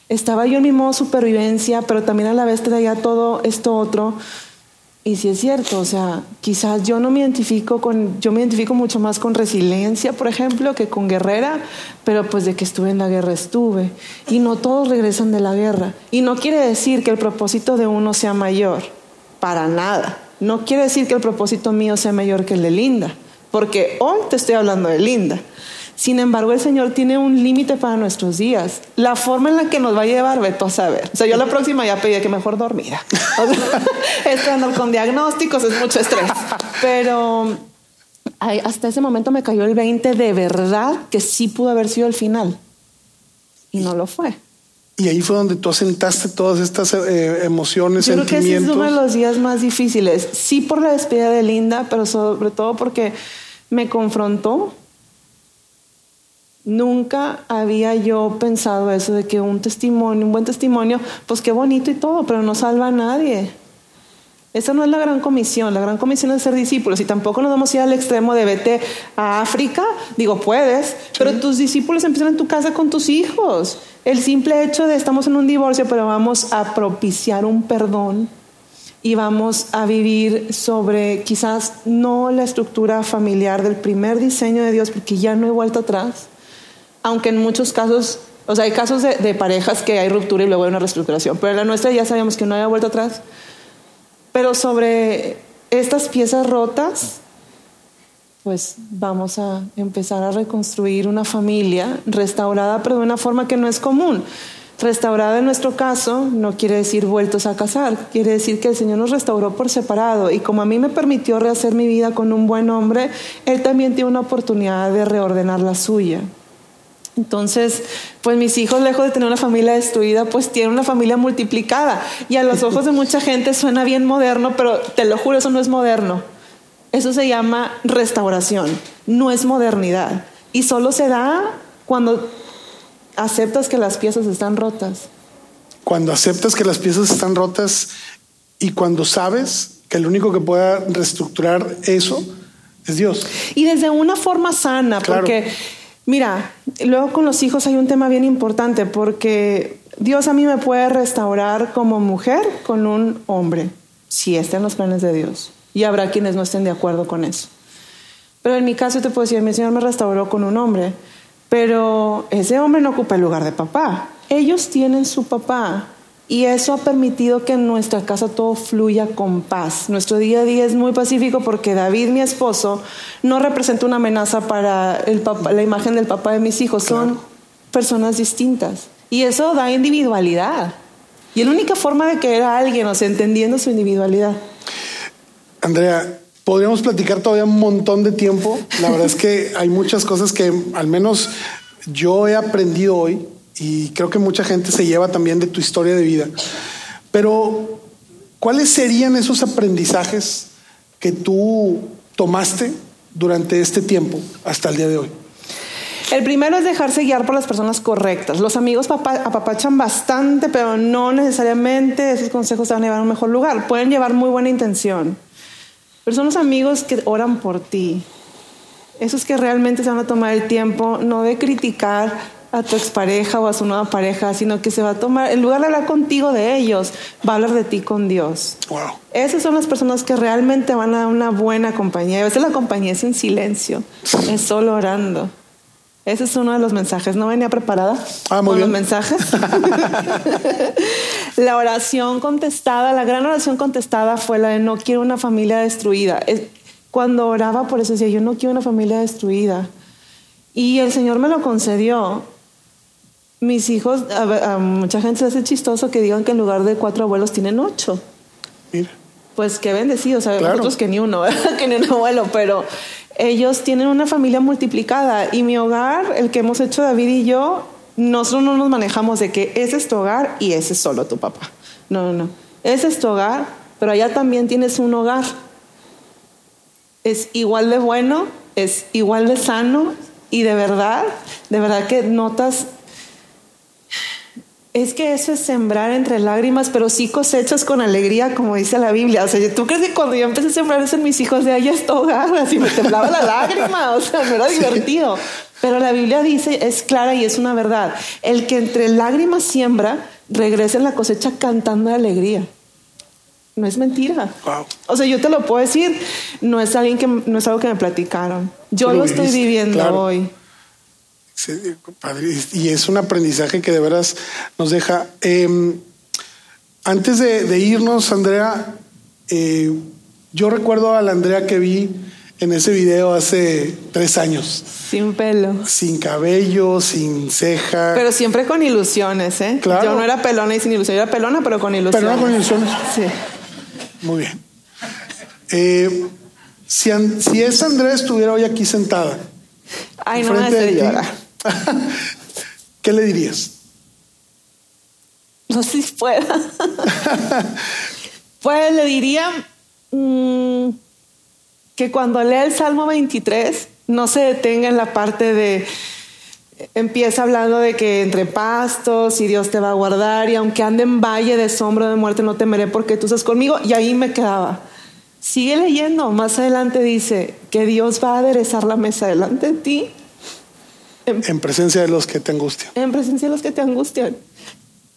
C: Estaba yo en mi modo supervivencia, pero también a la vez traía todo esto otro y sí es cierto, o sea, quizás yo no me identifico con, yo me identifico mucho más con resiliencia, por ejemplo, que con guerrera, pero pues de que estuve en la guerra estuve. Y no todos regresan de la guerra. Y no quiere decir que el propósito de uno sea mayor, para nada. No quiere decir que el propósito mío sea mayor que el de Linda, porque hoy te estoy hablando de Linda. Sin embargo, el Señor tiene un límite para nuestros días. La forma en la que nos va a llevar, Beto a saber. O sea, yo la próxima ya pedí que mejor dormida. Andar con diagnósticos es mucho estrés. Pero hasta ese momento me cayó el 20 de verdad que sí pudo haber sido el final. Y no lo fue.
B: Y ahí fue donde tú asentaste todas estas eh, emociones,
C: Yo
B: sentimientos.
C: Creo que ese es uno de los días más difíciles. Sí por la despedida de Linda, pero sobre todo porque me confrontó Nunca había yo pensado eso de que un testimonio, un buen testimonio, pues qué bonito y todo, pero no salva a nadie. Esa no es la gran comisión. La gran comisión es ser discípulos. Y tampoco nos vamos a ir al extremo de vete a África. Digo, puedes, pero tus discípulos empiezan en tu casa con tus hijos. El simple hecho de estamos en un divorcio, pero vamos a propiciar un perdón y vamos a vivir sobre quizás no la estructura familiar del primer diseño de Dios, porque ya no hay vuelta atrás aunque en muchos casos, o sea, hay casos de, parejas que hay ruptura y luego hay una reestructuración, pero en la nuestra ya sabíamos que no había vuelta atrás. Pero sobre estas piezas rotas, pues vamos a empezar a reconstruir una familia restaurada, pero de una forma que no es común. Restaurada en nuestro caso no quiere decir vueltos a casar, quiere decir que el Señor nos restauró por separado y como a mí me permitió rehacer mi vida con un buen hombre, Él también tiene una oportunidad de reordenar la suya. Entonces, pues mis hijos, lejos de tener una familia destruida, pues tienen una familia multiplicada. Y a los ojos de mucha gente suena bien moderno, pero te lo juro, eso no es moderno. Eso se llama restauración, no es modernidad. Y solo se da cuando aceptas que las piezas están rotas.
B: Cuando aceptas que las piezas están rotas y cuando sabes que el único que pueda reestructurar eso es Dios.
C: Y desde una forma sana, porque Mira, luego con los hijos hay un tema bien importante porque Dios a mí me puede restaurar como mujer con un hombre, si está en los planes de Dios. Y habrá quienes no estén de acuerdo con eso. Pero en mi caso te puedo decir, mi Señor me restauró con un hombre, pero ese hombre no ocupa el lugar de papá. Ellos tienen su papá Y eso ha permitido que en nuestra casa todo fluya con paz. Nuestro día a día es muy pacífico porque David, mi esposo, no representa una amenaza para el papá, la imagen del papá de mis hijos. Son personas distintas. Y eso da individualidad. Y la única forma de querer a alguien, o sea, entendiendo su individualidad.
B: Andrea, podríamos platicar todavía un montón de tiempo. La verdad es que hay muchas cosas que al menos yo he aprendido hoy y creo que mucha gente se lleva también de tu historia de vida. Pero, ¿cuáles serían esos aprendizajes que tú tomaste durante este tiempo hasta el día de hoy?
C: El primero es dejarse guiar por las personas correctas. Los amigos apapachan bastante, pero no necesariamente esos consejos te van a llevar a un mejor lugar. Pueden llevar muy buena intención. Pero son los amigos que oran por ti. Esos que realmente se van a tomar el tiempo, no de criticar a tu expareja o a su nueva pareja, sino que se va a tomar, en lugar de hablar contigo de ellos, va a hablar de ti con Dios.
B: Wow.
C: Esas son las personas que realmente van a dar una buena compañía. A veces la compañía es en silencio, es solo orando. Ese es uno de los mensajes. ¿No venía preparada
B: ah, muy
C: con
B: bien.
C: los mensajes? la oración contestada, la gran oración contestada fue la de no quiero una familia destruida. Cuando oraba por eso decía, yo no quiero una familia destruida. Y el Señor me lo concedió. Mis hijos, a, a mucha gente se hace chistoso que digan que en lugar de cuatro abuelos tienen ocho.
B: Mira.
C: Pues qué bendecidos,
B: Claro.
C: nosotros que ni uno, que ni un abuelo, pero ellos tienen una familia multiplicada y mi hogar, el que hemos hecho David y yo, nosotros no nos manejamos de que ese es tu hogar y ese es solo tu papá. No, no, no. Ese es tu hogar, pero allá también tienes un hogar. Es igual de bueno, es igual de sano y de verdad, de verdad que notas es que eso es sembrar entre lágrimas, pero sí cosechas con alegría, como dice la Biblia. O sea, ¿tú crees que cuando yo empecé a sembrar eso en mis hijos, de ahí es tu hogar? Así me temblaba la lágrima, o sea, no era divertido. Pero la Biblia dice, es clara y es una verdad. El que entre lágrimas siembra, regresa en la cosecha cantando de alegría. No es mentira.
B: Wow.
C: O sea, yo te lo puedo decir, no es, alguien que, no es algo que me platicaron. Yo
B: lo
C: lo estoy viviendo
B: claro.
C: hoy.
B: Padre, y es un aprendizaje que de veras nos deja. Eh, antes de, de irnos, Andrea, eh, yo recuerdo a la Andrea que vi en ese video hace tres años,
C: Sin pelo.
B: sin cabello, sin ceja,
C: Pero siempre con ilusiones, ¿eh?
B: Claro.
C: Yo no era pelona y sin ilusión, yo era pelona, pero con ilusiones.
B: pero no con ilusiones.
C: Sí.
B: Muy bien. Eh, si, si esa Andrea estuviera hoy aquí sentada,
C: Ay, no me hace llorar.
B: ¿qué le dirías?
C: No sé si pueda. pues le diría mm, que cuando lea el Salmo 23 no se detenga en la parte de empieza hablando de que entre pastos y Dios te va a guardar y aunque ande en valle de sombra de muerte no temeré porque tú estás conmigo y ahí me quedaba. Sigue leyendo, más adelante dice que Dios va a aderezar la mesa delante de ti en
B: En presencia de los que te angustian.
C: en presencia de los que te angustian.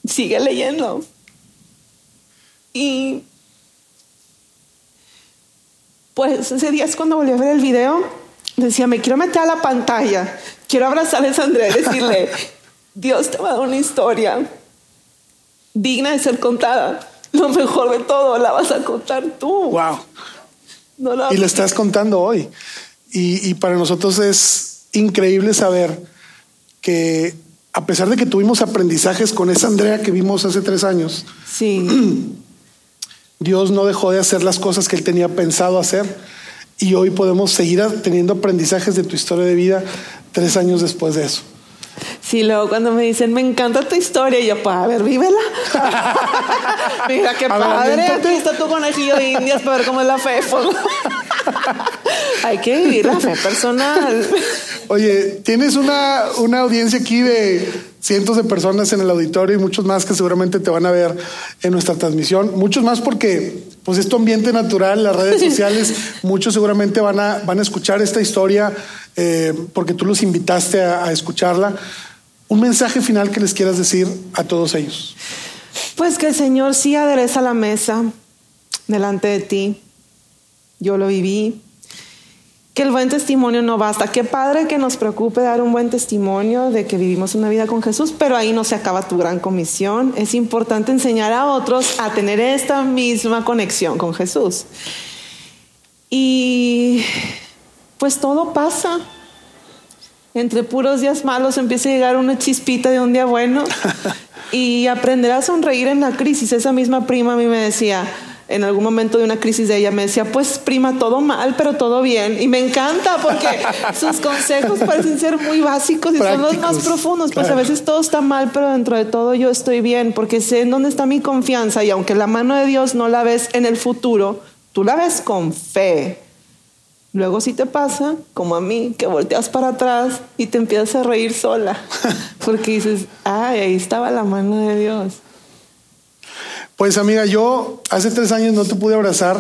C: Sigue leyendo. Y pues ese día es cuando volví a ver el video. Decía, me quiero meter a la pantalla. Quiero abrazar a Andrea y decirle, Dios te va a dar una historia digna de ser contada. Lo mejor de todo la vas a contar tú.
B: Wow.
C: No la-
B: Y lo estás contando hoy. Y, y para nosotros es increíble saber que a pesar de que tuvimos aprendizajes con esa Andrea que vimos hace tres años,
C: Sí,
B: Dios no dejó de hacer las cosas que él tenía pensado hacer. Y hoy podemos seguir teniendo aprendizajes de tu historia de vida tres años después de eso.
C: Sí, luego cuando me dicen, me encanta tu historia, y yo, pues, a ver, vívela. Mira qué
B: A ver,
C: padre,
B: aviéntate.
C: aquí está tu conejillo de indias para ver cómo es la fe. Hay que vivir la fe personal.
B: Oye, tienes una, una audiencia aquí de cientos de personas en el auditorio y muchos más que seguramente te van a ver en nuestra transmisión. Muchos más porque pues es tu ambiente natural, las redes sociales, muchos seguramente van a, van a escuchar esta historia eh, porque tú los invitaste a, a escucharla. Un mensaje final que les quieras decir a todos ellos.
C: Pues que el Señor sí adereza la mesa delante de ti. Yo lo viví. Que el buen testimonio no basta. Qué padre que nos preocupe dar un buen testimonio de que vivimos una vida con Jesús, pero ahí no se acaba tu gran comisión. Es importante enseñar a otros a tener esta misma conexión con Jesús. Y pues todo pasa. Entre puros días malos empieza a llegar una chispita de un día bueno y aprender a sonreír en la crisis. Esa misma prima a mí me decía, en algún momento de una crisis de ella me decía, pues prima, todo mal, pero todo bien. Y me encanta porque sus consejos parecen ser muy básicos y son los más profundos. Pues a veces todo está mal, pero dentro de todo yo estoy bien porque sé en dónde está mi confianza y aunque la mano de Dios no la ves en el futuro, tú la ves con fe. Luego si te pasa, como a mí, que volteas para atrás y te empiezas a reír sola, porque dices, ay, ahí estaba la mano de Dios.
B: Pues amiga, yo hace tres años no te pude abrazar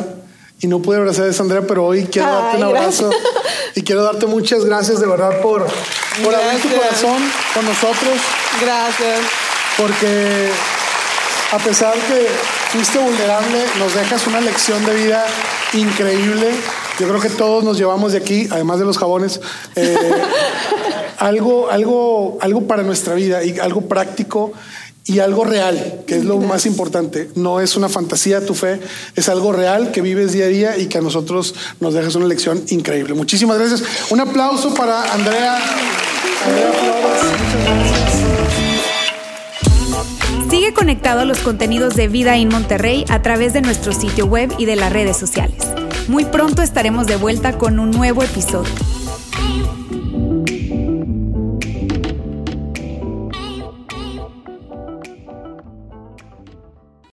B: y no pude abrazar a Sandra, pero hoy quiero darte un abrazo y quiero darte muchas gracias de verdad por, por abrir tu corazón con nosotros.
C: Gracias.
B: Porque a pesar que fuiste vulnerable, nos dejas una lección de vida increíble yo creo que todos nos llevamos de aquí, además de los jabones, eh, algo, algo, algo para nuestra vida y algo práctico y algo real, que es lo más importante. No es una fantasía tu fe, es algo real que vives día a día y que a nosotros nos dejas una lección increíble. Muchísimas gracias. Un aplauso para Andrea. Andrea Flores.
A: Sigue conectado a los contenidos de Vida en Monterrey a través de nuestro sitio web y de las redes sociales. Muy pronto estaremos de vuelta con un nuevo episodio.